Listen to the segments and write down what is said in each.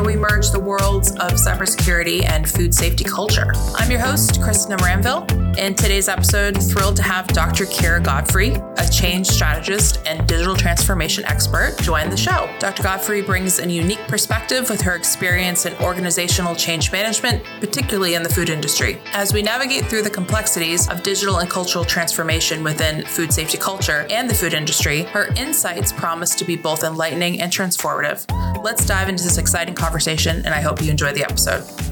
where we merge the worlds of cybersecurity and food safety culture. I'm your host, Kristin Demoranville. In today's episode, thrilled to have Dr. Keera Godfrey, change strategist and digital transformation expert, join the show. Dr. Godfrey brings a unique perspective with her experience in organizational change management, particularly in the food industry. As we navigate through the complexities of digital and cultural transformation within food safety culture and the food industry, her insights promise to be both enlightening and transformative. Let's dive into this exciting conversation, and I hope you enjoy the episode.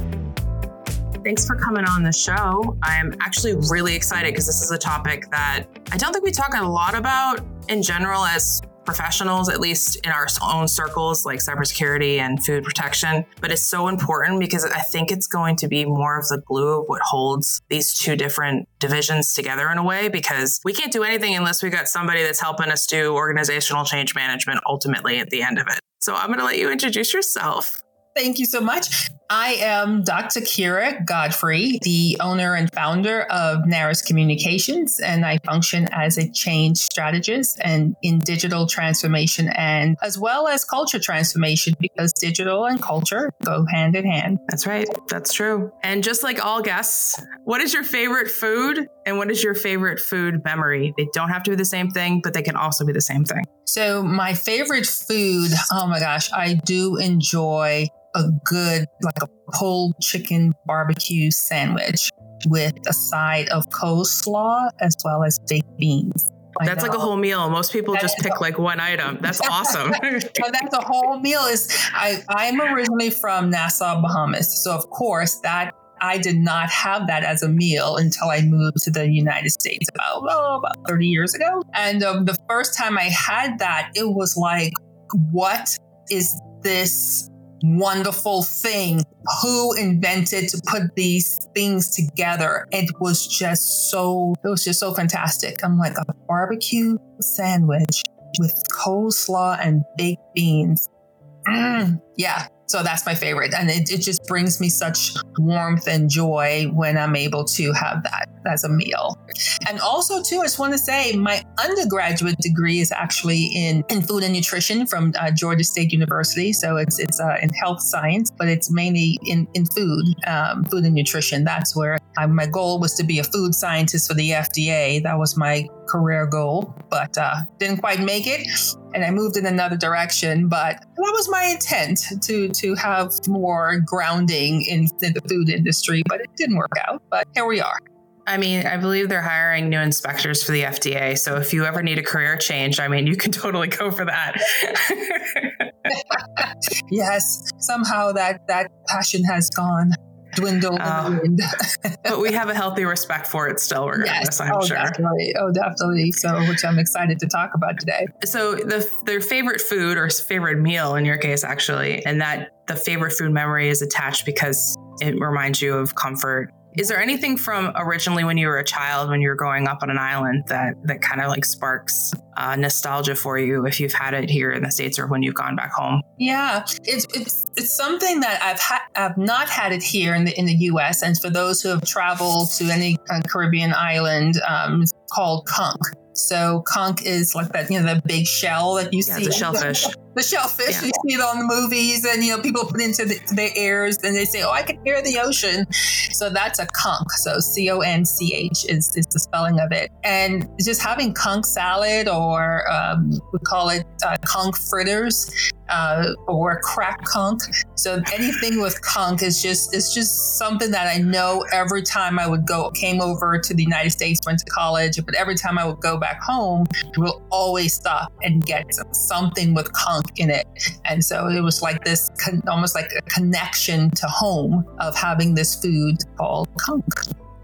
Thanks for coming on the show. I'm actually really excited because this is a topic that I don't think we talk a lot about in general as professionals, at least in our own circles like cybersecurity and food protection. But it's so important because I think it's going to be more of the glue of what holds these two different divisions together in a way because we can't do anything unless we got somebody that's helping us do organizational change management ultimately at the end of it. So I'm going to let you introduce yourself. Thank you so much. I am Dr. Keera Godfrey, the owner and founder of Naris Communications, and I function as a change strategist and in digital transformation and as well as culture transformation because digital and culture go hand in hand. That's right. That's true. And just like all guests, what is your favorite food and what is your favorite food memory? They don't have to be the same thing, but they can also be the same thing. So, my favorite food, oh my gosh, I do enjoy a good, like a pulled chicken barbecue sandwich with a side of coleslaw as well as baked beans. That's like a whole meal. Most people that just pick a, like one item. That's awesome. that's a whole meal. Is I I'm originally from Nassau, Bahamas, so of course that I did not have that as a meal until I moved to the United States about oh, about 30 years ago. And um, the first time I had that, it was like, what is this wonderful thing. Who invented to put these things together? It was just so, it was just so fantastic. I'm like a barbecue sandwich with coleslaw and baked beans. Mm, yeah, so that's my favorite. And it, it just brings me such warmth and joy when I'm able to have that as a meal. And also, too, I just want to say my undergraduate degree is actually in, in food and nutrition from uh, Georgia State University. So it's it's uh, in health science, but it's mainly in, in food, um, food and nutrition. That's where I, my goal was to be a food scientist for the FDA. That was my career goal, but uh, didn't quite make it. And I moved in another direction, but that was my intent to to have more grounding in, in the food industry, but it didn't work out. But here we are. I mean, I believe they're hiring new inspectors for the FDA. So if you ever need a career change, I mean, you can totally go for that. yes, somehow that that passion has gone dwindled uh, but we have a healthy respect for it still, regardless. Yes. I'm oh, sure. Definitely. Oh, definitely. So, which I'm excited to talk about today. So, the their favorite food or favorite meal in your case, actually, and that the favorite food memory is attached because it reminds you of comfort is there anything from originally when you were a child, when you were growing up on an island, that that kind of like sparks uh, nostalgia for you if you've had it here in the states or when you've gone back home? Yeah, it's it's it's something that I've had I've not had it here in the in the U.S. And for those who have traveled to any uh, Caribbean island, um, called conch. So conch is like that, you know, the big shell that you yeah, see. The shellfish. the shellfish yeah. you see it on the movies, and you know, people put into the, their ears, and they say, "Oh, I can hear the ocean." So that's a conch. So C O N C H is is the spelling of it. And just having conch salad, or um, we call it uh, conch fritters, uh, or crack conch. So anything with conch is just it's just something that I know every time I would go came over to the United States, went to college, but every time I would go back home, we'll always stop and get something with conch in it. And so it was like this con- almost like a connection to home of having this food called conch.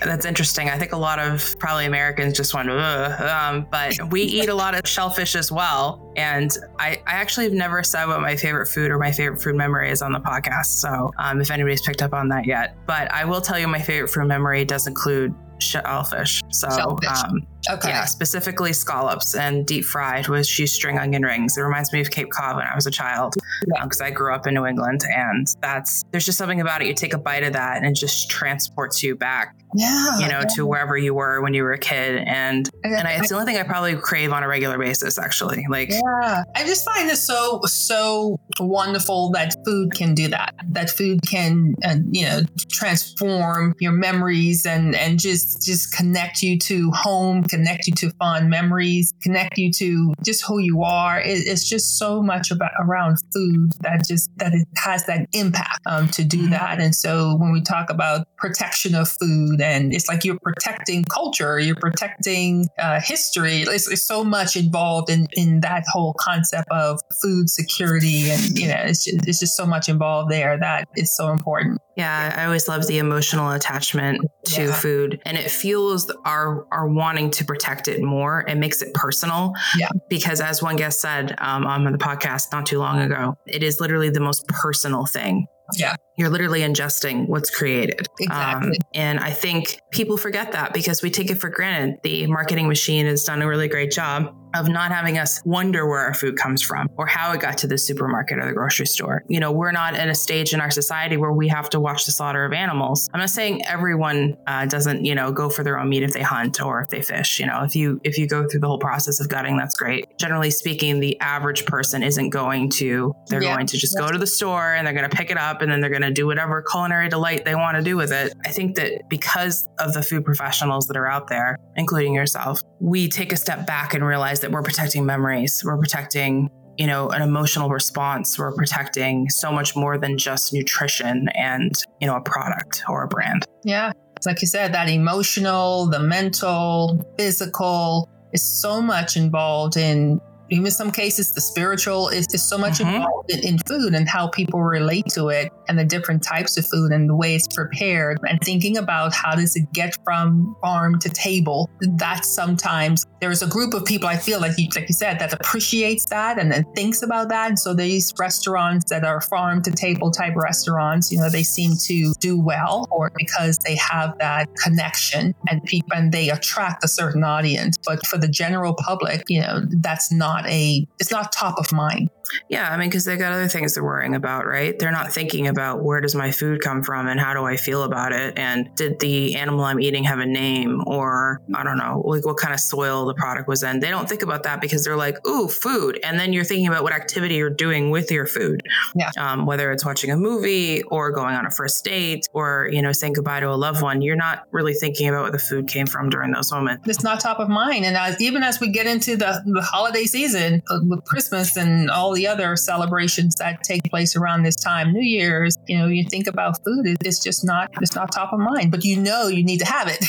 That's interesting. I think a lot of probably Americans just went, um, but we eat a lot of shellfish as well. And I, I actually have never said what my favorite food or my favorite food memory is on the podcast. So um, if anybody's picked up on that yet, but I will tell you my favorite food memory does include shellfish. So, shellfish. Um, okay. yeah, specifically scallops and deep fried with shoestring onion rings. It reminds me of Cape Cod when I was a child because yeah. um, I grew up in New England, and that's there's just something about it. You take a bite of that, and it just transports you back Yeah. You know, yeah. to wherever you were when you were a kid. And and I, it's the only thing I probably crave on a regular basis, actually. Like Yeah. I just find it so so wonderful that food can do that. That food can uh, you know transform your memories and and just just connect you to home, connect you to fond memories, connect you to just who you are. It, it's just so much about around food that just that it has that impact um, to do Mhm. that. And so when we talk about protection of food, and it's like you're protecting culture, you're protecting uh, history. It's, it's so much involved in in that whole concept of food security, and you know, it's just, it's just so much involved there that it's so important. Yeah, I always love the emotional attachment to Yeah. food, and it fuels our our wanting to protect it more. It makes it personal. Yeah. Because as one guest said um, on the podcast not too long ago, it is literally the most personal thing. Yeah. You're literally ingesting what's created. Um, Exactly. and I think people forget that because we take it for granted. The marketing machine has done a really great job of not having us wonder where our food comes from or how it got to the supermarket or the grocery store. You know, we're not at a stage in our society where we have to watch the slaughter of animals. I'm not saying everyone uh, doesn't, you know, go for their own meat if they hunt or if they fish. You know, if you if you go through the whole process of gutting, that's great. Generally speaking, the average person isn't going to. They're Yeah. going to just go to the store and they're going to pick it up and then they're going to do whatever culinary delight they want to do with it. I think that because of the food professionals that are out there, including yourself, we take a step back and realize that we're protecting memories. We're protecting you know an emotional response we're protecting so much more than just nutrition and you know a product or a brand Yeah. Like you said, that emotional, the mental, physical is so much involved in even some cases the spiritual is, is so much Mhm. involved in, in food and how people relate to it and the different types of food and the way it's prepared and thinking about how does it get from farm to table. That's sometimes there's a group of people i feel like you like you said that appreciates that and then thinks about that. And so these restaurants that are farm to table type restaurants you know they seem to do well or because they have that connection and people and they attract a certain audience. But for the general public you know that's not a it's not top of mind yeah i mean because they got other things they're worrying about right? They're not thinking about where does my food come from and how do i feel about it? And did the animal i'm eating have a name? Or i don't know like what kind of soil the product was in? They don't think about that because they're like ooh food. And then you're thinking about what activity you're doing with your food. Yeah. um, whether it's watching a movie or going on a first date or you know saying goodbye to a loved one you're not really thinking about where the food came from during those moments. It's not top of mind. And as, even as we get into the, the holiday season uh, with Christmas and all the other celebrations that take place around this time, New Year's, you know, you think about food, it's just not it's not top of mind. But you know you need to have it.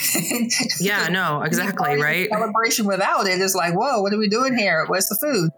yeah no exactly right Celebration without it is like, whoa, what are we doing here? Where's the food?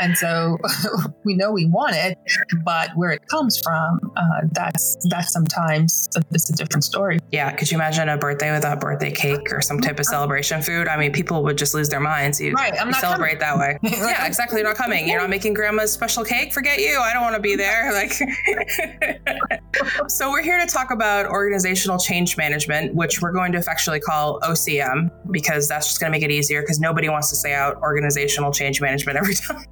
And so we know we want it, but where it comes from, uh, that's that's sometimes it's a different story. Yeah, could you imagine a birthday without birthday cake or some type of celebration food? I mean, people would just lose their minds. You, Right, I'm not celebrate that way. yeah, exactly. You're not coming. You're not making grandma's special cake. Forget you. I don't want to be there. Like, so we're here to talk about organizational change management, which we're going to effectually call OCM because that's just going to make it easier because nobody wants to say out organizational change management every time.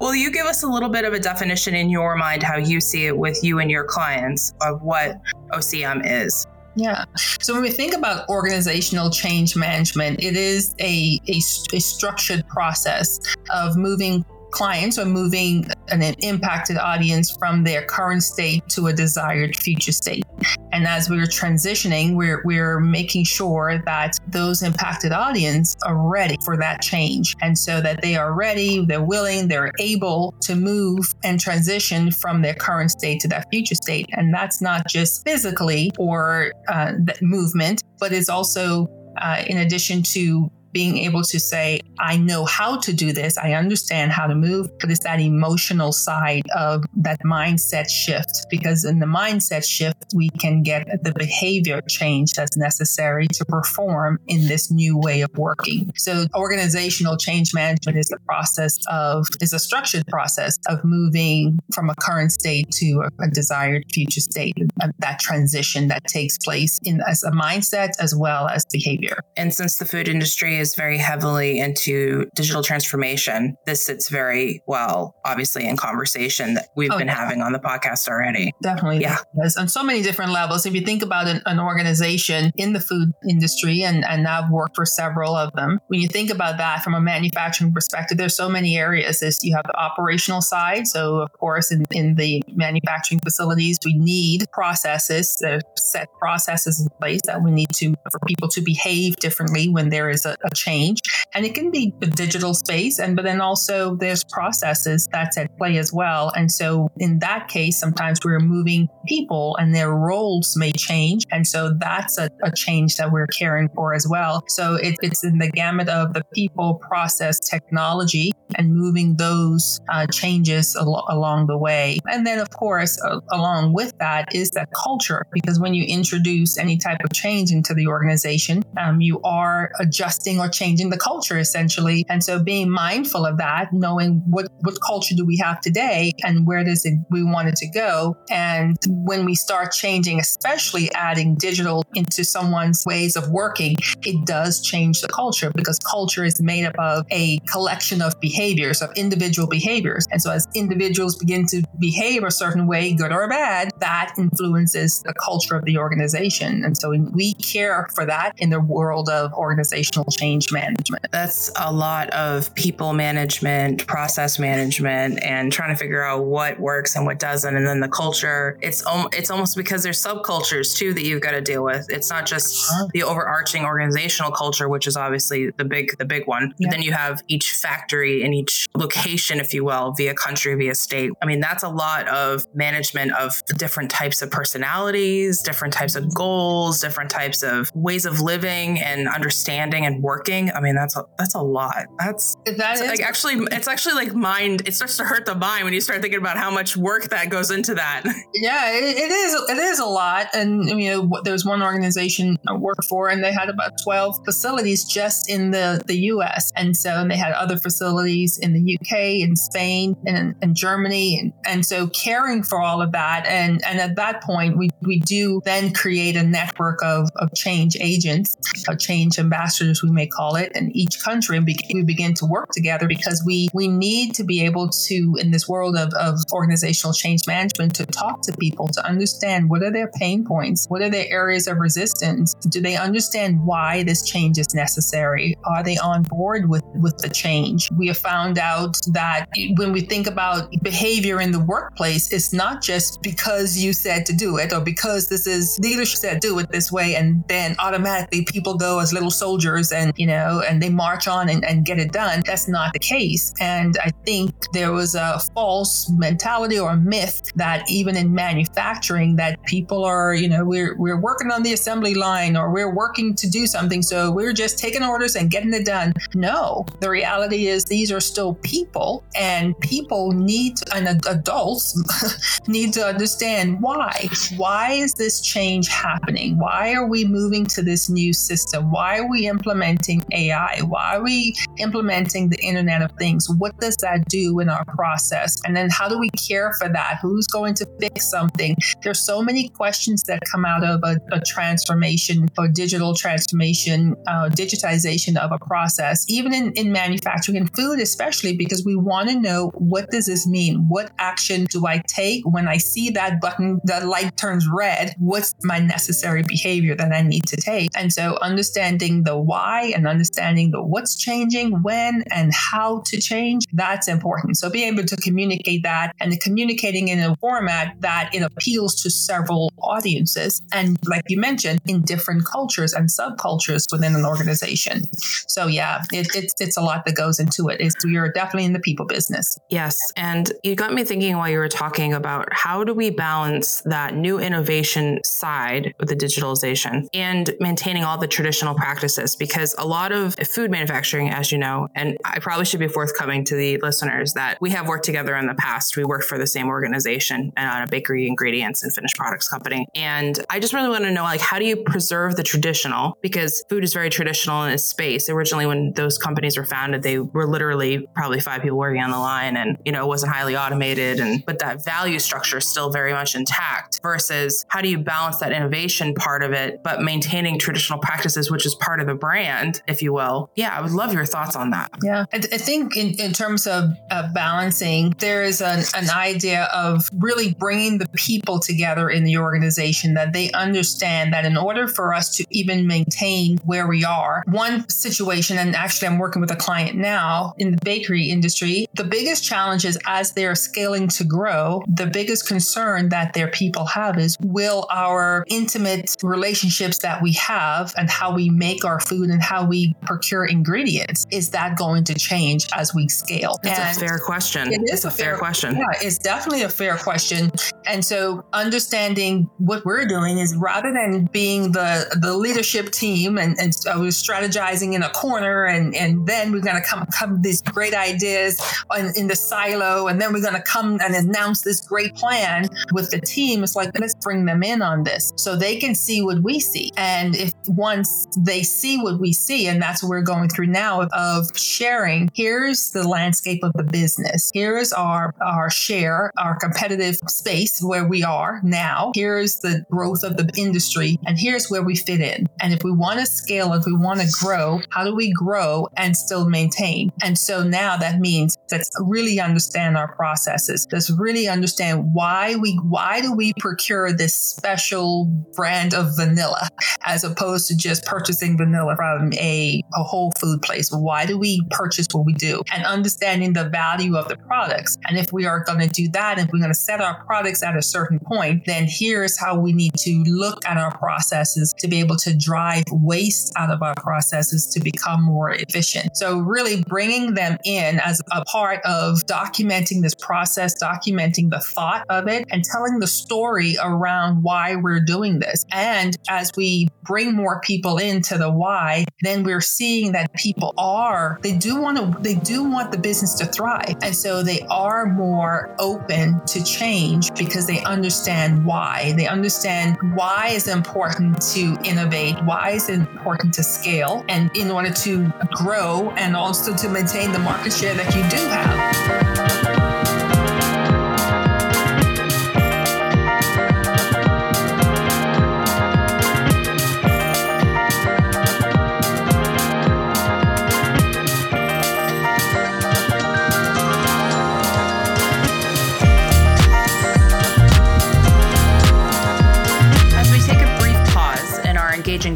Will you give us a little bit of a definition in your mind how you see it with you and your clients of what OCM is? Yeah. So when we think about organizational change management, it is a, a, a structured process of moving clients or moving an impacted audience from their current state to a desired future state. And as we're transitioning, we're, we're making sure that those impacted audience are ready for that change. And so that they are ready, they're willing, they're able to move and transition from their current state to that future state. And that's not just physically or uh, movement, but it's also uh, in addition to being able to say, I know how to do this, I understand how to move, but it's that emotional side of that mindset shift. Because in the mindset shift, we can get the behavior change that's necessary to perform in this new way of working. So organizational change management is a process of, is a structured process of moving from a current state to a, a desired future state, uh, that transition that takes place in as a mindset as well as behavior. And since the food industry is is very heavily into digital transformation, this sits very well, obviously, in conversation that we've oh, been yeah. having on the podcast already. Definitely. Yeah. Yes. On so many different levels. If you think about an, an organization in the food industry, and, and I've worked for several of them, when you think about that from a manufacturing perspective, there's so many areas. Is you have the operational side. So, of course, in, in the manufacturing facilities, we need processes, set processes in place that we need to for people to behave differently when there is a, a change. And it can be a digital space, and but then also there's processes that's at play as well. And so in that case, sometimes we're moving people and their roles may change. And so that's a, a change that we're caring for as well. So it, it's in the gamut of the people, process, technology, and moving those uh, changes al- along the way. And then, of course, uh, along with that is that culture, because when you introduce any type of change into the organization, um, you are adjusting or changing the culture essentially. And so being mindful of that, knowing what, what culture do we have today and where does it we want it to go. And when we start changing, especially adding digital into someone's ways of working, it does change the culture because culture is made up of a collection of behaviors, of individual behaviors. And so as individuals begin to behave a certain way, good or bad, that influences the culture of the organization. And so we care for that in the world of organizational change management. That's a lot of people management, process management, and trying to figure out what works and what doesn't. And then the culture, it's, it's almost because there's subcultures too that you've got to deal with. It's not just uh-huh. the overarching organizational culture, which is obviously the big, the big one. Yeah. But then you have each factory in each location, if you will, via country, via state. I mean, that's a lot of management of different types of personalities, different types of goals, different types of ways of living and understanding and working. I mean, that's a, that's a lot. That's that like actually, it's actually like mind. It starts to hurt the mind when you start thinking about how much work that goes into that. Yeah, it, it is. It is a lot. And you know, there was one organization I worked for, and they had about twelve facilities just in the the U.S. And so and they had other facilities in the U.K., in Spain, and, in Germany, and, and so caring for all of that. And and at that point, we we do then create a network of of change agents, of change ambassadors, we may call it, in each country, and we begin to work together because we we need to be able to in this world of, of organizational change management to talk to people to understand what are their pain points, what are their areas of resistance, do they understand why this change is necessary, are they on board with with the change? We have found out that when we think about behavior in the workplace, it's not just because you said to do it or because this is leadership said do it this way and then automatically people go as little soldiers and you know and they march on and, and get it done. That's not the case. And I think there was a false mentality or myth that even in manufacturing that people are, you know, we're we're working on the assembly line or we're working to do something. So we're just taking orders and getting it done. No, the reality is these are still people and people need and adults need to understand why. Why is this change happening? Why are we moving to this new system? Why are we implementing AI? Why are we implementing the Internet of Things? What does that do in our process? And then how do we care for that? Who's going to fix something? There's so many questions that come out of a, a transformation or digital transformation, uh, digitization of a process, even in, in manufacturing and food, especially because we want to know what does this mean? What action do I take when I see that button, that light turns red? What's my necessary behavior that I need to take? And so understanding the why and understanding the what's changing, when, and how to change, that's important. So being able to communicate that and communicating in a format that it appeals to several audiences. And like you mentioned, in different cultures and subcultures within an organization. So yeah, it, it's it's a lot that goes into it. It's, we are definitely in the people business. Yes. And you got me thinking while you were talking about how do we balance that new innovation side with the digitalization and maintaining all the traditional practices? Because a lot of food manufacturing, as you know, and I probably should be forthcoming to the listeners that we have worked together in the past. We worked for the same organization and on a bakery ingredients and finished products company. And I just really want to know like how do you preserve the traditional? Because food is very traditional in its space. Originally when those companies were founded, they were literally probably five people working on the line and you know it wasn't highly automated and but that value structure is still very much intact versus how do you balance that innovation part of it but maintaining traditional practices which is part of the brand if you will. Yeah, I would love your thoughts on that. Yeah, I, I think in, in terms of, of balancing, there is an, an idea of really bringing the people together in the organization that they understand that in order for us to even maintain where we are, one situation, and actually I'm working with a client now in the bakery industry, the biggest challenge is as they're scaling to grow, the biggest concern that their people have is will our intimate relationships that we have and how we make our food and how we procure ingredients, is that going to change as we scale? That's and a fair question. It is it's a, fair, fair question. Yeah, it's definitely a fair question. And so understanding what we're doing is rather than being the the leadership team and, and uh, we're strategizing in a corner and, and then we're going to come come with these great ideas in, in the silo and then we're going to come and announce this great plan with the team. It's like, let's bring them in on this so they can see what we see. And if once they see what we see, and that's what we're going through now of, of sharing, here's the landscape of the business. Here is our, our share, our competitive space where we are now. Here's the growth of the industry and here's where we fit in. And if we want to scale, if we want to grow, how do we grow and still maintain? And so now that means let's really understand our processes. Let's really understand why we why do we procure this special brand of vanilla as opposed to just purchasing vanilla from a, a whole food place. Why do we purchase what we do? And understanding the value of the products. And if we are going to do that, if we're going to set our products at a certain point, then here's how we need to look at our processes to be able to drive waste out of our processes to become more efficient. So really bringing them in as a part of documenting this process, documenting the thought of it and telling the story around why we're doing this. And as we bring more people into the why, then we're seeing that people are, they do want to, they do want the business to thrive. And so they are more open to change because they understand why. They understand why is important to innovate, why is important to scale, and in order to grow and also to maintain the market share that you do have.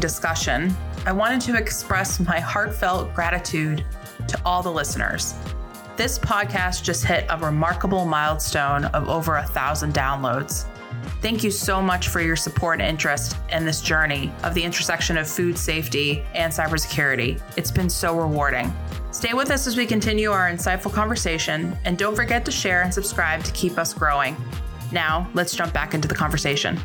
Discussion, I wanted to express my heartfelt gratitude to all the listeners. This podcast just hit a remarkable milestone of over a thousand downloads. Thank you so much for your support and interest in this journey of the intersection of food safety and cybersecurity. It's been so rewarding. Stay with us as we continue our insightful conversation, and don't forget to share and subscribe to keep us growing. Now, let's jump back into the conversation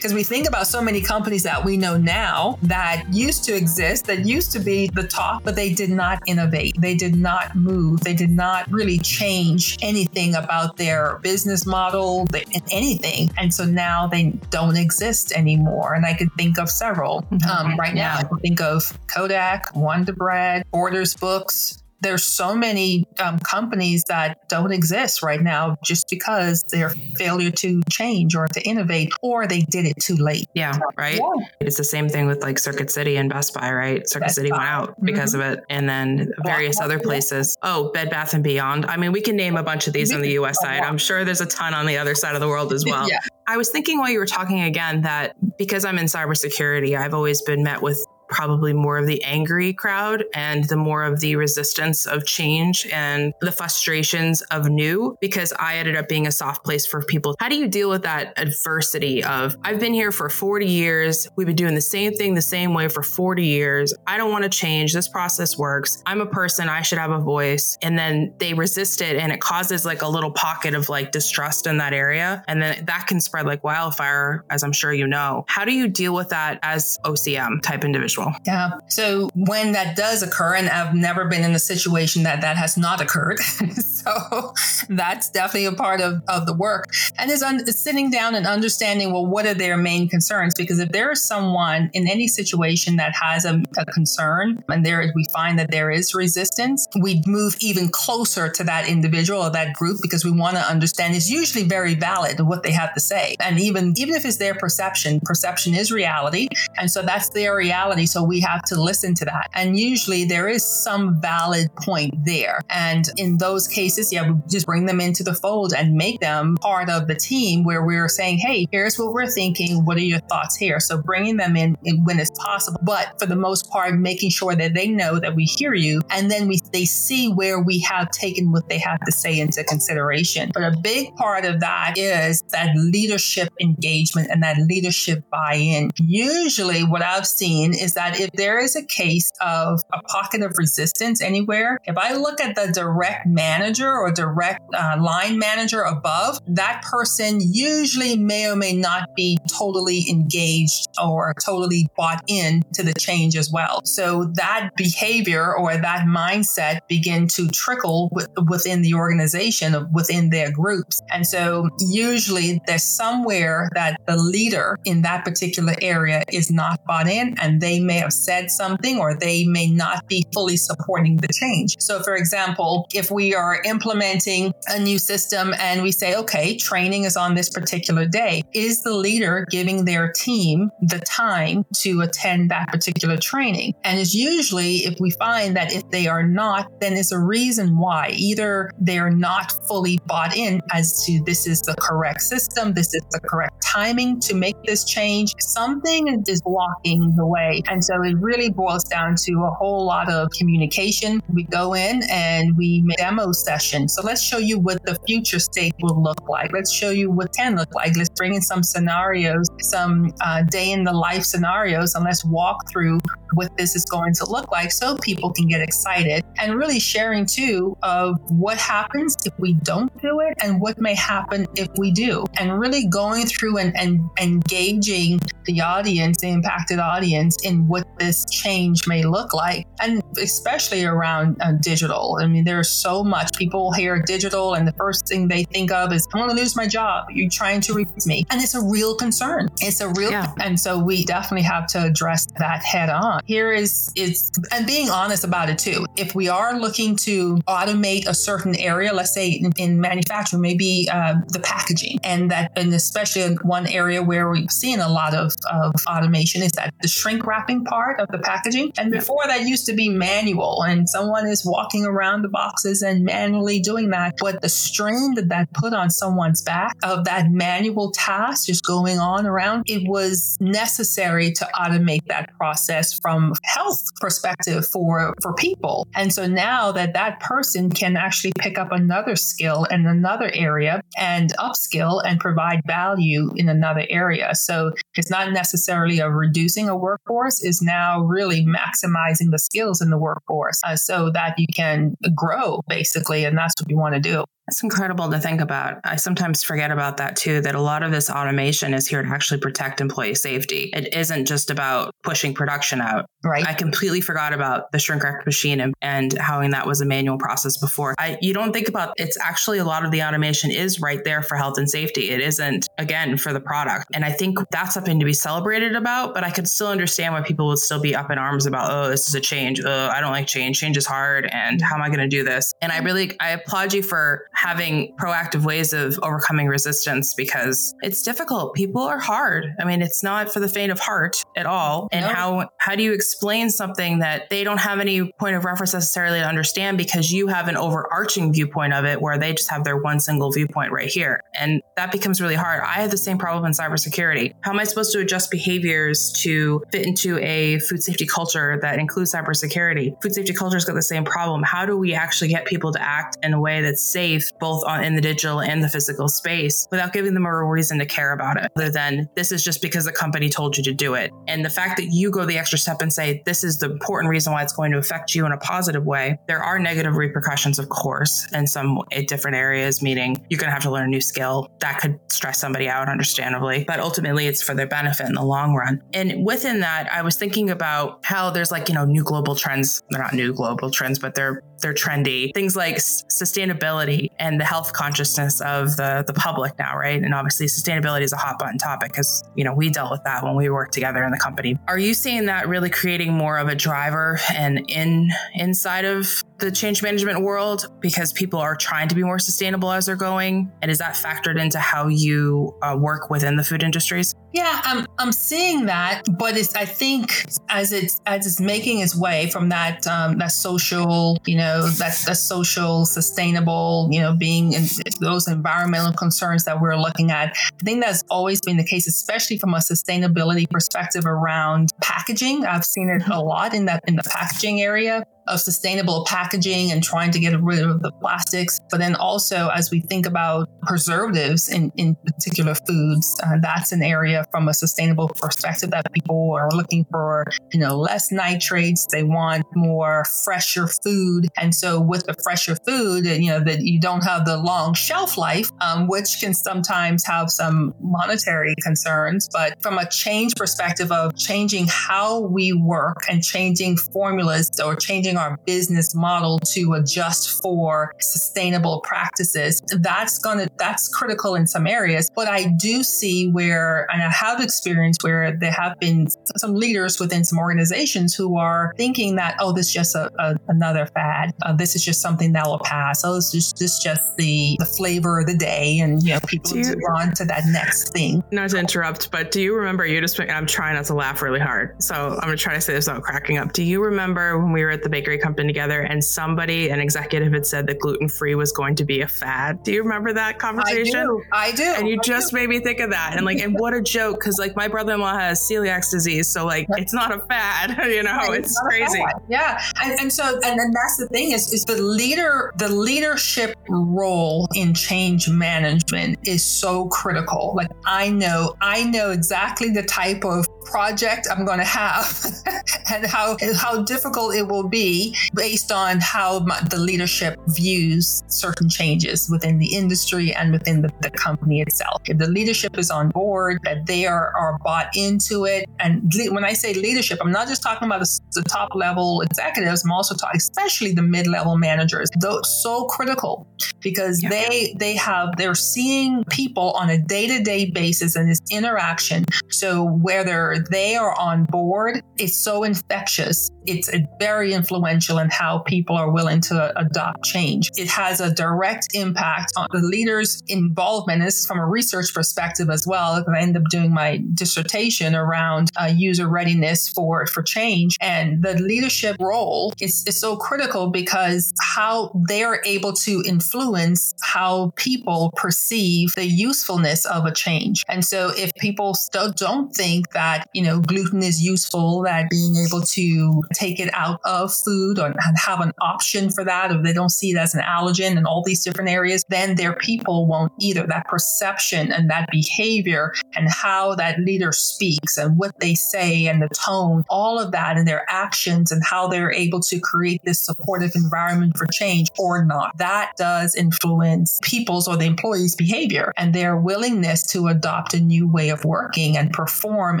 because we think about so many companies that we know now that used to exist, that used to be the top, but they did not innovate. They did not move. They did not really change anything about their business model, anything. And so now they don't exist anymore. And I could think of several mm-hmm. um, right now. I could think of Kodak, Wonder Bread, Borders Books, there's so many um, companies that don't exist right now just because their failure to change or to innovate or they did it too late. Yeah, right. Yeah. It's the same thing with like Circuit City and Best Buy, right? Circuit Best City Buy. went out because mm-hmm. of it, and then various other places. Oh, Bed Bath and Beyond. I mean, we can name a bunch of these on the U.S. side. I'm sure there's a ton on the other side of the world as well. Yeah. I was thinking while you were talking again that because I'm in cybersecurity, I've always been met with probably more of the angry crowd and the more of the resistance of change and the frustrations of new because I ended up being a soft place for people. How do you deal with that adversity of I've been here for 40 years, we've been doing the same thing the same way for 40 years. I don't want to change. This process works. I'm a person, I should have a voice. And then they resist it and it causes like a little pocket of like distrust in that area and then that can spread like wildfire as I'm sure you know. How do you deal with that as OCM type individual? Yeah. So when that does occur, and I've never been in a situation that that has not occurred. so that's definitely a part of, of the work. And is un- sitting down and understanding, well, what are their main concerns? Because if there is someone in any situation that has a, a concern and there we find that there is resistance, we move even closer to that individual or that group because we want to understand it's usually very valid what they have to say. And even even if it's their perception, perception is reality. And so that's their reality differently. So we have to listen to that. And usually there is some valid point there. And in those cases, yeah, we just bring them into the fold and make them part of the team where we're saying, hey, here's what we're thinking. What are your thoughts here? So bringing them in when it's possible, but for the most part, making sure that they know that we hear you and then we they see where we have taken what they have to say into consideration. But a big part of that is that leadership engagement and that leadership buy-in. Usually what I've seen is that if there is a case of a pocket of resistance anywhere, if I look at the direct manager or direct uh, line manager above, that person usually may or may not be totally engaged or totally bought in to the change as well. So that behavior or that mindset begin to trickle with, within the organization, within their groups. And so usually there's somewhere that the leader in that particular area is not bought in and they may have said something or they may not be fully supporting the change. So for example, if we are implementing a new system and we say, okay, training is on this particular day, is the leader giving their team the time to attend that particular training? And it's usually if we find that if they are not, then it's a reason why either they're not fully bought in as to this is the correct system, this is the correct timing to make this change. Something is blocking the way. And so it really boils down to a whole lot of communication. We go in and we demo session. So let's show you what the future state will look like. Let's show you what 10 look like. Let's bring in some scenarios, some uh, day in the life scenarios, and let's walk through what this is going to look like so people can get excited and really sharing too of what happens if we don't do it and what may happen if we do and really going through and, and engaging the audience the impacted audience in what this change may look like and especially around uh, digital. I mean there's so much. People hear digital and the first thing they think of is i'm going to lose my job. You're trying to replace me. And it's a real concern. It's a real yeah. and so we definitely have to address that head on. Here is it's and being honest about it too. If we are looking to automate a certain area, let's say in, in manufacturing, maybe uh, the packaging, and that and especially one area where we've seen a lot of, of automation is that the shrink wrapping part of the packaging. And before that used to be manual, and someone is walking around the boxes and manually doing that. But the strain that that put on someone's back of that manual task just going on around, it was necessary to automate that process from health perspective for for people. And so now that that person can actually pick up another skill in another area and upskill and provide value in another area. So it's not necessarily a reducing a workforce is now really maximizing the skills in the workforce uh, so that you can grow basically and that's what you want to do. It's incredible to think about. I sometimes forget about that too, that a lot of this automation is here to actually protect employee safety. It isn't just about pushing production out. Right. I completely forgot about the shrink wrap machine and, and how that was a manual process before. I, you don't think about it's actually a lot of the automation is right there for health and safety. It isn't, again, for the product. And I think that's something to be celebrated about, but I could still understand why people would still be up in arms about, oh, this is a change. Oh, I don't like change. Change is hard. And how am I going to do this? And I mm-hmm. really, I applaud you for having proactive ways of overcoming resistance because it's difficult. People are hard. I mean, it's not for the faint of heart at all. And how how do you explain something that they don't have any point of reference necessarily to understand because you have an overarching viewpoint of it where they just have their one single viewpoint right here. And that becomes really hard. I have the same problem in cybersecurity. How am I supposed to adjust behaviors to fit into a food safety culture that includes cybersecurity? Food safety culture's got the same problem. How do we actually get people to act in a way that's safe both on, in the digital and the physical space without giving them a reason to care about it other than this is just because the company told you to do it. And the fact that you go the extra step and say, this is the important reason why it's going to affect you in a positive way. There are negative repercussions, of course, in some eh, different areas, meaning you're going to have to learn a new skill. That could stress somebody out, understandably, but ultimately it's for their benefit in the long run. And within that, I was thinking about how there's like, you know, new global trends. They're not new global trends, but they're they're trendy. Things like sustainability and the health consciousness of the the public now, right? And obviously sustainability is a hot button topic because, you know, we dealt with that when we worked together in the company. Are you seeing that really creating more of a driver and in inside of the change management world because people are trying to be more sustainable as they're going? And is that factored into how you uh, work within the food industries? Yeah, I'm I'm seeing that, but it's I think as it's as it's making its way from that um, that social, you know, that that social sustainable, you know, being in those environmental concerns that we're looking at. I think that's always been the case, especially from a sustainability perspective around packaging. I've seen it a lot in that in the packaging area of sustainable packaging and trying to get rid of the plastics. But then also, as we think about preservatives in, in particular foods, uh, that's an area from a sustainable perspective that people are looking for, you know, less nitrates. They want more fresher food. And so with the fresher food, you know, that you don't have the long shelf life, um, which can sometimes have some monetary concerns. But from a change perspective of changing how we work and changing formulas or changing changing our business model to adjust for sustainable practices. That's going to, that's critical in some areas. But I do see where, and I have experience where there have been some leaders within some organizations who are thinking that, oh, this is just a, a, another fad. Uh, this is just something that will pass. Oh, this is just, just the, the flavor of the day. And, you know, people move on to that next thing. Not to interrupt, but do you remember you just, I'm trying not to laugh really hard. So I'm going to try to say this without cracking up. Do you remember when we were at the bakery company together and somebody, an executive, had said that gluten free was going to be a fad. Do you remember that conversation? I do. I do. And you I just do. made me think of that. And like, and what a joke. Cause like my brother in law has celiac disease. So like, it's not a fad, you know, it's, it's crazy. Yeah. And, and so, and then that's the thing is, is the leader, the leadership role in change management is so critical. Like I know, I know exactly the type of project I'm going to have and how, how difficult it will be based on how the leadership views certain changes within the industry and within the, the company itself. If the leadership is on board, that they are, are bought into it. And when I say leadership, I'm not just talking about the, the top level executives, I'm also talking, especially the mid level managers. Those so critical because yeah. they they have they're seeing people on a day to day basis and this interaction. So whether they are on board, it's so infectious. It's very influential in how people are willing to adopt change. It has a direct impact on the leaders' involvement. This is from a research perspective as well. I ended up doing my dissertation around uh, user readiness for for change, and the leadership role is, is so critical because how they are able to influence how people perceive the usefulness of a change. And so, if people still don't think that you know gluten is useful, that being able to take it out of food or have an option for that, or they don't see it as an allergen in all these different areas, then their people won't either. That perception and that behavior and how that leader speaks and what they say and the tone, all of that and their actions and how they're able to create this supportive environment for change or not. That does influence people's or the employees' behavior and their willingness to adopt a new way of working and perform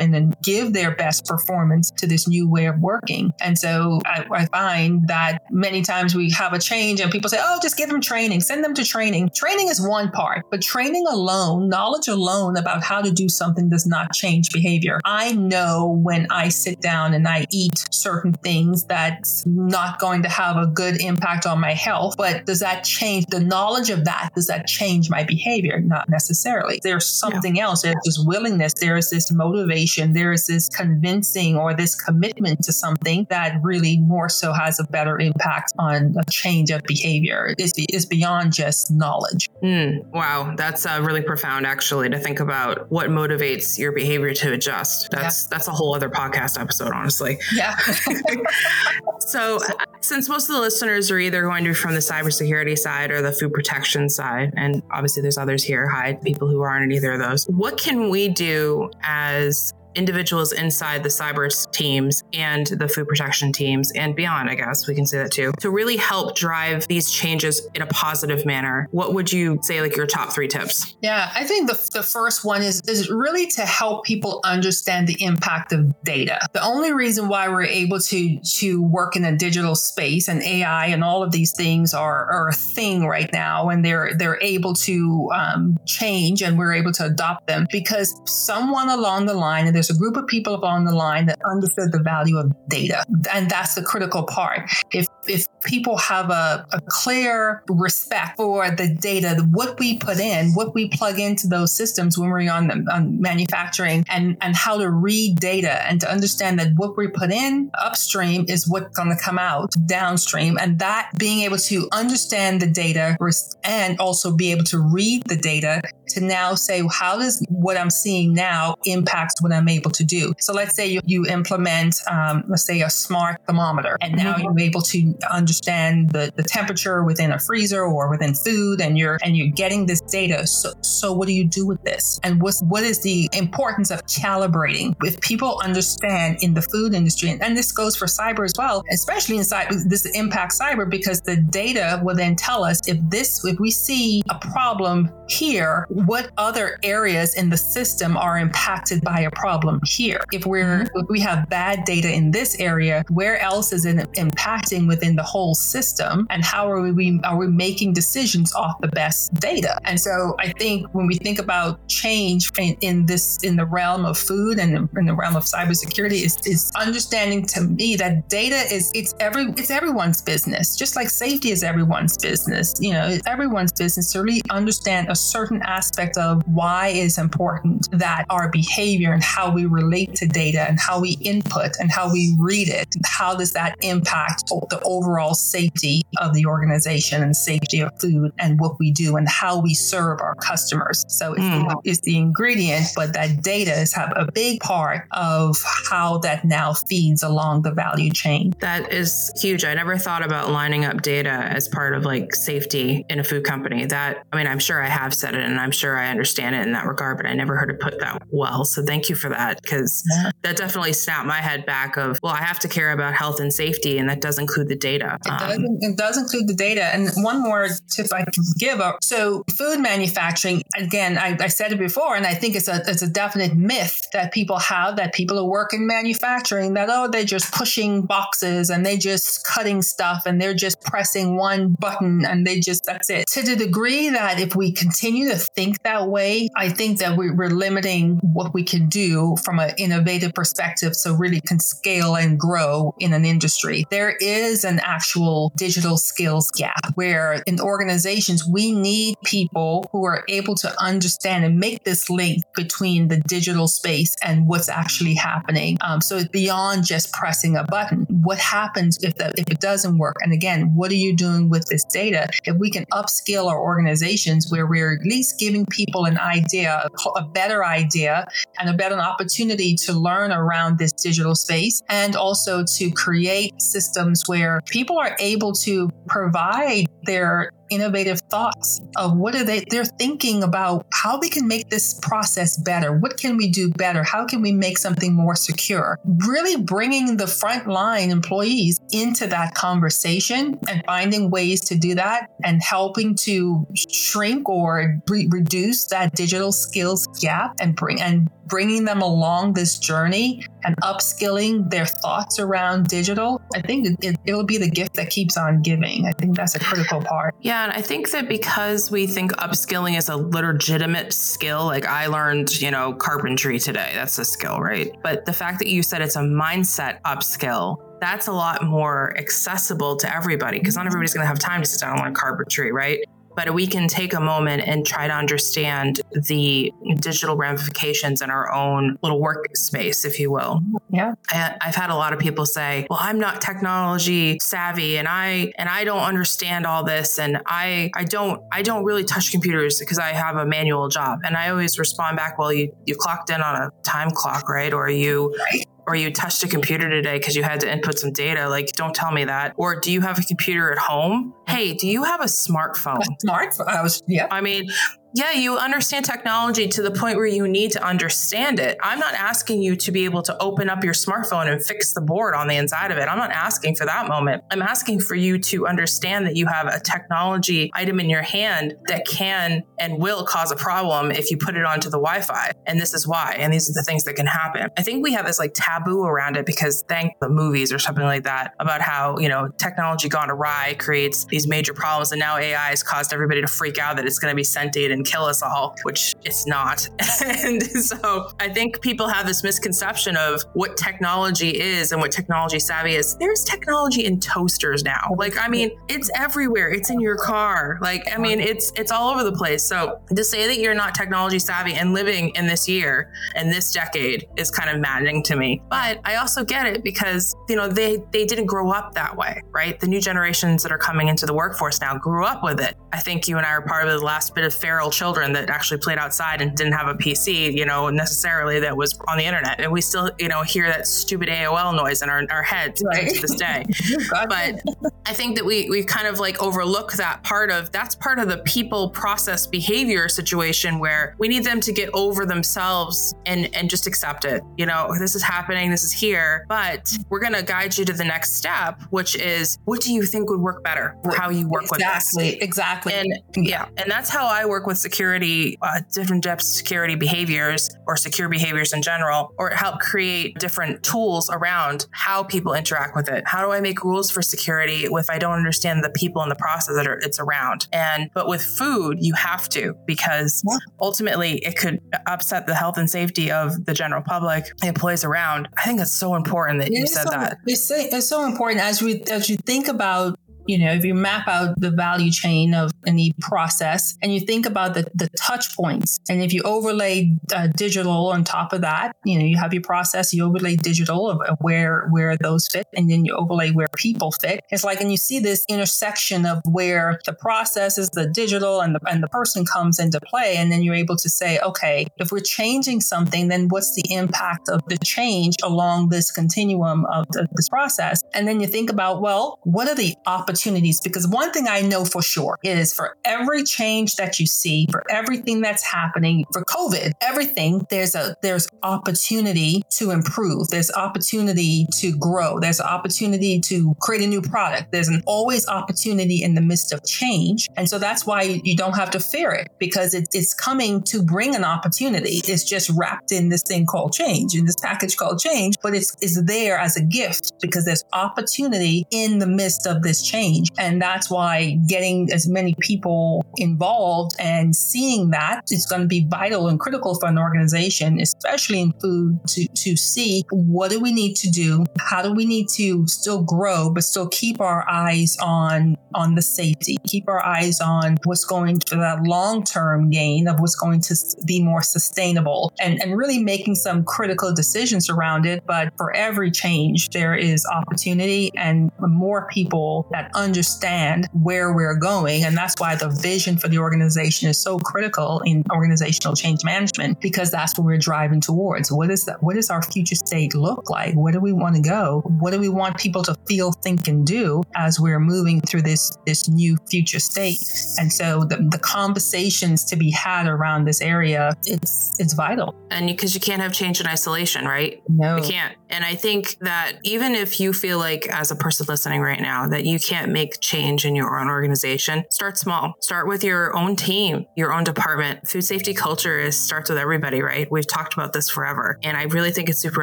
and then give their best performance to this new way of working. And so I, I find that many times we have a change and people say, oh, just give them training, send them to training. Training is one part, but training alone, knowledge alone about how to do something does not change behavior. I know when I sit down and I eat certain things that's not going to have a good impact on my health, but does that change the knowledge of that? Does that change my behavior? Not necessarily. There's something else. There's this willingness, there is this motivation, there is this convincing or this commitment to something that really more so has a better impact on a change of behavior. It's, it's beyond just knowledge. Mm, wow, that's uh, really profound, actually, to think about what motivates your behavior to adjust. That's yeah. that's a whole other podcast episode, honestly. Yeah. so, since most of the listeners are either going to be from the cybersecurity side or the food protection side, and obviously there's others here, hi, people who aren't in either of those, what can we do as individuals inside the cyber teams and the food protection teams and beyond, I guess we can say that too, to really help drive these changes in a positive manner. What would you say, like your top three tips? Yeah, I think the, the first one is, is really to help people understand the impact of data. The only reason why we're able to, to work in a digital space and AI and all of these things are, are a thing right now, and they're, they're able to um, change and we're able to adopt them because someone along the line, and there's there's a group of people along the line that understood the value of data. And that's the critical part. If if people have a, a clear respect for the data, what we put in, what we plug into those systems when we're on, the, on manufacturing, and, and how to read data and to understand that what we put in upstream is what's going to come out downstream. And that being able to understand the data and also be able to read the data to now say, how does what I'm seeing now impact what I'm able to do? So let's say you, you implement, um, let's say, a smart thermometer, and now mm-hmm. you're able to understand the, the temperature within a freezer or within food, and you're and you're getting this data. So, so what do you do with this? And what's what is the importance of calibrating? If people understand in the food industry, and, and this goes for cyber as well, especially in cyber, this impacts cyber because the data will then tell us if this, if we see a problem here, what other areas in the system are impacted by a problem here. If we're mm-hmm. if we have bad data in this area, where else is it impacting within the whole system, and how are we are we making decisions off the best data? And so I think when we think about change in, in this in the realm of food and in the realm of cybersecurity, is, is understanding to me that data is it's every it's everyone's business, just like safety is everyone's business. You know, it's everyone's business to really understand a certain aspect of why it's important that our behavior and how we relate to data and how we input and how we read it, how does that impact the overall safety of the organization and safety of food and what we do and how we serve our customers. So it's, mm. the, it's the ingredient, but that data is have a big part of how that now feeds along the value chain. That is huge. I never thought about lining up data as part of like safety in a food company. That I mean, I'm sure I have said it and I'm sure I understand it in that regard, but I never heard it put that well. So thank you for that because yeah. that definitely snapped my head back of, well, I have to care about health and safety, and that does include the data. It, um, does, it does include the data. And one more tip I can give so food manufacturing, again, I, I said it before, and I think it's a it's a definite myth that people have that people who work in manufacturing that oh they're just pushing boxes and they're just cutting stuff and they're just pressing one button and they just that's it. To the degree that if we continue to think that way, I think that we, we're limiting what we can do from an innovative perspective so really can scale and grow in an industry. There is an actual digital skills gap where in organizations we need people who are able to understand and make this link between the digital space and what's actually happening. Um, so it's beyond just pressing a button. What happens if if it doesn't work? And again, what are you doing with this data? If we can upskill our organizations where we're at least giving people an idea, a better idea, and a better opportunity to learn around this digital space, and also to create systems where people are able to provide their innovative thoughts of what are they they're thinking about how we can make this process better what can we do better how can we make something more secure really bringing the frontline employees into that conversation and finding ways to do that and helping to shrink or re- reduce that digital skills gap and bring and bringing them along this journey and upskilling their thoughts around digital, I think it, will be the gift that keeps on giving. I think that's a critical part. Yeah. And I think that because we think upskilling is a legitimate skill, like I learned, you know, carpentry today, that's a skill, right? But the fact that you said it's a mindset upskill, that's a lot more accessible to everybody because not everybody's going to have time to sit down and learn carpentry, right? But we can take a moment and try to understand the digital ramifications in our own little workspace, if you will. Yeah. I, I've had a lot of people say, well, I'm not technology savvy and I, and I don't understand all this. And I, I don't, I don't really touch computers because I have a manual job. And I always respond back, well, you, you clocked in on a time clock, right? Or you, right or you touched a computer today because you had to input some data. Like, don't tell me that. Or do you have a computer at home? Hey, do you have a smartphone? A smartphone. I was, yeah. I mean, yeah, you understand technology to the point where you need to understand it. I'm not asking you to be able to open up your smartphone and fix the board on the inside of it. I'm not asking for that moment. I'm asking for you to understand that you have a technology item in your hand that can and will cause a problem if you put it onto the Wi Fi. And this is why. And these are the things that can happen. I think we have this like taboo around it because thank the movies or something like that about how, you know, technology gone awry creates these major problems. And now AI has caused everybody to freak out that it's going to be sentient and kill us all, which it's not. and so I think people have this misconception of what technology is and what technology savvy is. There's technology in toasters now. Like, I mean, it's everywhere. It's in your car. Like, I mean, it's it's all over the place. So to say that you're not technology savvy and living in this year and this decade is kind of maddening to me. But I also get it because, you know, they they didn't grow up that way, right? The new generations that are coming into the workforce now grew up with it. I think you and I are part of the last bit of feral children that actually played outside and didn't have a PC, you know, necessarily that was on the internet. And we still, you know, hear that stupid AOL noise in our, our heads right. to this day. but I think that we we kind of like overlook that part of that's part of the people process behavior situation where we need them to get over themselves and and just accept it. You know, oh, this is happening, this is here, but we're going to guide you to the next step, which is what do you think would work better for how you work exactly, with this? Exactly. Exactly. And yeah, and that's how I work with security, uh, different depth security behaviors or secure behaviors in general, or help create different tools around how people interact with it. How do I make rules for security if I don't understand the people and the process that are, it's around? And but with food, you have to because yeah. ultimately it could upset the health and safety of the general public, employees around. I think it's so important that it you said so, that. It's, it's so important as we as you think about you know, if you map out the value chain of any process and you think about the, the touch points, and if you overlay uh, digital on top of that, you know, you have your process, you overlay digital of, where where those fit, and then you overlay where people fit. It's like, and you see this intersection of where the process is the digital and the and the person comes into play, and then you're able to say, okay, if we're changing something, then what's the impact of the change along this continuum of the, this process? And then you think about, well, what are the opportunities because one thing I know for sure is for every change that you see, for everything that's happening, for COVID, everything, there's a there's opportunity to improve. There's opportunity to grow. There's opportunity to create a new product. There's an always opportunity in the midst of change. And so that's why you don't have to fear it because it, it's coming to bring an opportunity. It's just wrapped in this thing called change, in this package called change, but it's, it's there as a gift because there's opportunity in the midst of this change change. And that's why getting as many people involved and seeing that is going to be vital and critical for an organization, especially in food, to, to see what do we need to do? How do we need to still grow, but still keep our eyes on, on the safety, keep our eyes on what's going to that long-term gain of what's going to be more sustainable and, and really making some critical decisions around it. But for every change, there is opportunity and more people that understand where we're going. And that's why the vision for the organization is so critical in organizational change management, because that's what we're driving towards. What is that? What does our future state look like? Where do we want to go? What do we want people to feel, think, and do as we're moving through this, this new future state? And so the, the conversations to be had around this area, it's, it's vital. And because you can't have change in isolation, right? No. You can't. And I think that even if you feel like, as a person listening right now, that you can't make change in your own organization, start small. Start with your own team, your own department. Food safety culture is starts with everybody, right? We've talked about this forever. And I really think it's super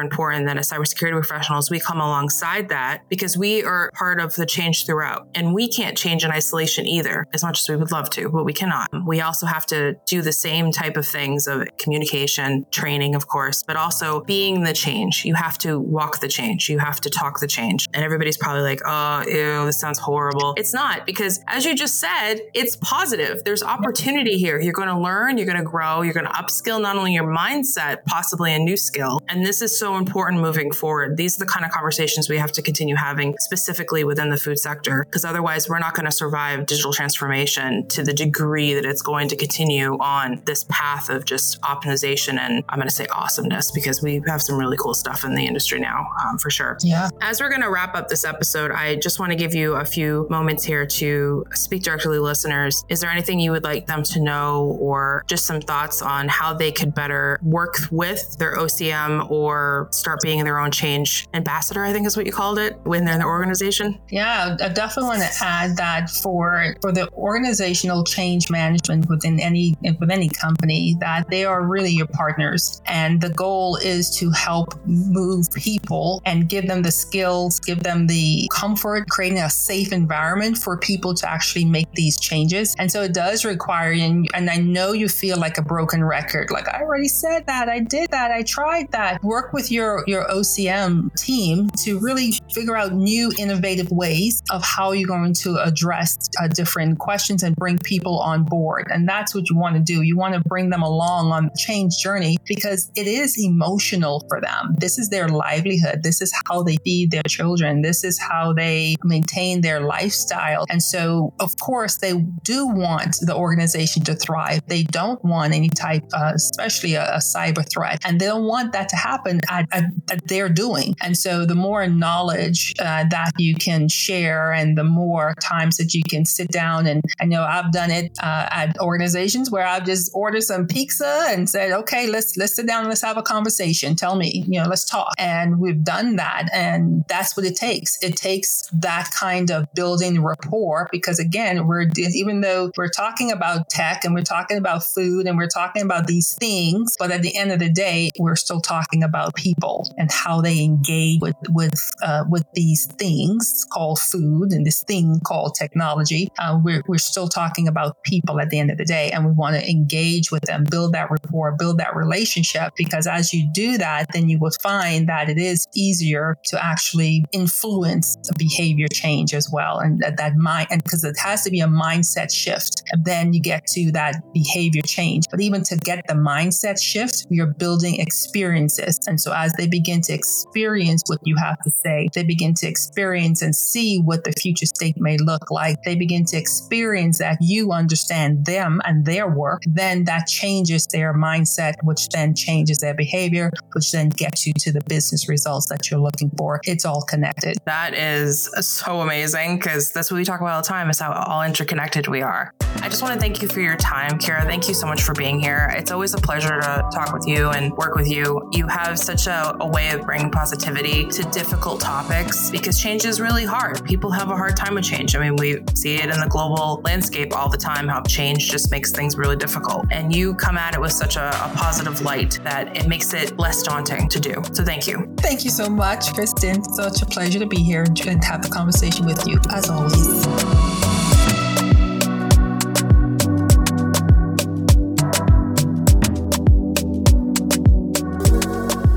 important that as cybersecurity professionals, we come alongside that because we are part of the change throughout. And we can't change in isolation either, as much as we would love to, but we cannot. We also have to do the same type of things of communication, training, of course, but also being the change. You have to walk the change. You have to talk the change. And everybody's probably like, oh, ew, this sounds horrible. It's not because as you just said, it's positive. There's opportunity here. You're going to learn, you're going to grow, you're going to upskill not only your mindset, possibly a new skill. And this is so important moving forward. These are the kind of conversations we have to continue having specifically within the food sector because otherwise we're not going to survive digital transformation to the degree that it's going to continue on this path of just optimization and I'm going to say awesomeness because we have some really cool stuff in the industry now um, for sure. Yeah. As we're going to wrap up this episode, I just want to give you a few moments here to speak directly to listeners. Is there anything you would like them to know or just some thoughts on how they could better work with their OCM or start being their own change ambassador, I think is what you called it, when they're in their organization? Yeah, I definitely want to add that for for the organizational change management within any within any company, that they are really your partners. And the goal is to help move people and give them the skills, give them the comfort, creating a safe environment for people to actually make these changes. And so it does require, and, and I know you feel like a broken record, like I already said that, I did that, I tried that. Work with your, your OCM team to really figure out new innovative ways of how you're going to address uh, different questions and bring people on board. And that's what you want to do. You want to bring them along on the change journey because it is emotional for them. This is their livelihood. This is how they feed their children. This is how they maintain their lifestyle. And so, of course, they do want the organization to thrive. They don't want any type, uh, especially a, a, cyber threat, and they don't want that to happen at, at, at their doing. And so, the more knowledge uh, that you can share, and the more times that you can sit down and I know I've done it uh, at organizations where I've just ordered some pizza and said, okay, let's let's sit down let's have a conversation. Tell me, you know, let's talk. And we've done that, and that's what it takes. It takes that kind of building rapport because again, we're even though we're talking about tech and we're talking about food and we're talking about these things, but at the end of the day, we're still talking about people and how they engage with with uh, with these things called food and this thing called technology. Uh, we're we're still talking about people at the end of the day, and we want to engage with them, build that rapport, build that relationship. Because as you do that, then you will find that it is easier to actually influence behavior change as well, and that, that mind, and because it has to be a mindset shift, and then you get to that behavior change. But even to get the mindset shift, we are building experiences, and so as they begin to experience what you have to say, they begin to experience and see what the future state may look like. They begin to experience that you understand them and their work, then that changes their mindset, which then changes their behavior, which then gets you to the business results that you're looking for. It's all connected. That is so amazing because that's what we talk about all the time is how all interconnected we are. I just want to thank you for your time, Keera. Thank you so much for being here. It's always a pleasure to talk with you and work with you. You have such a, a way of bringing positivity to difficult topics because change is really hard. People have a hard time with change. I mean, we see it in the global landscape all the time how change just makes things really difficult. And you come at it with such a, a positive light that it makes it less daunting to do. So thank you. Thank you so much, Kristin. Such a pleasure to be here and have the conversation with you, as always.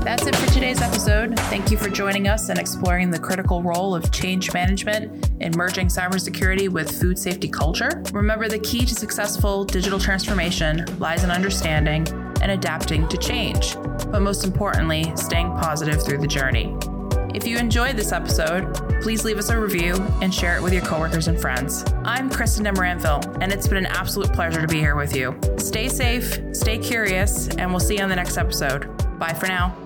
That's it for today's episode. Thank you for joining us and exploring the critical role of change management in merging cybersecurity with food safety culture. Remember, the key to successful digital transformation lies in understanding and adapting to change, but most importantly, staying positive through the journey. If you enjoyed this episode, please leave us a review and share it with your coworkers and friends. I'm Kristin Demoranville, and it's been an absolute pleasure to be here with you. Stay safe, stay curious, and we'll see you on the next episode. Bye for now.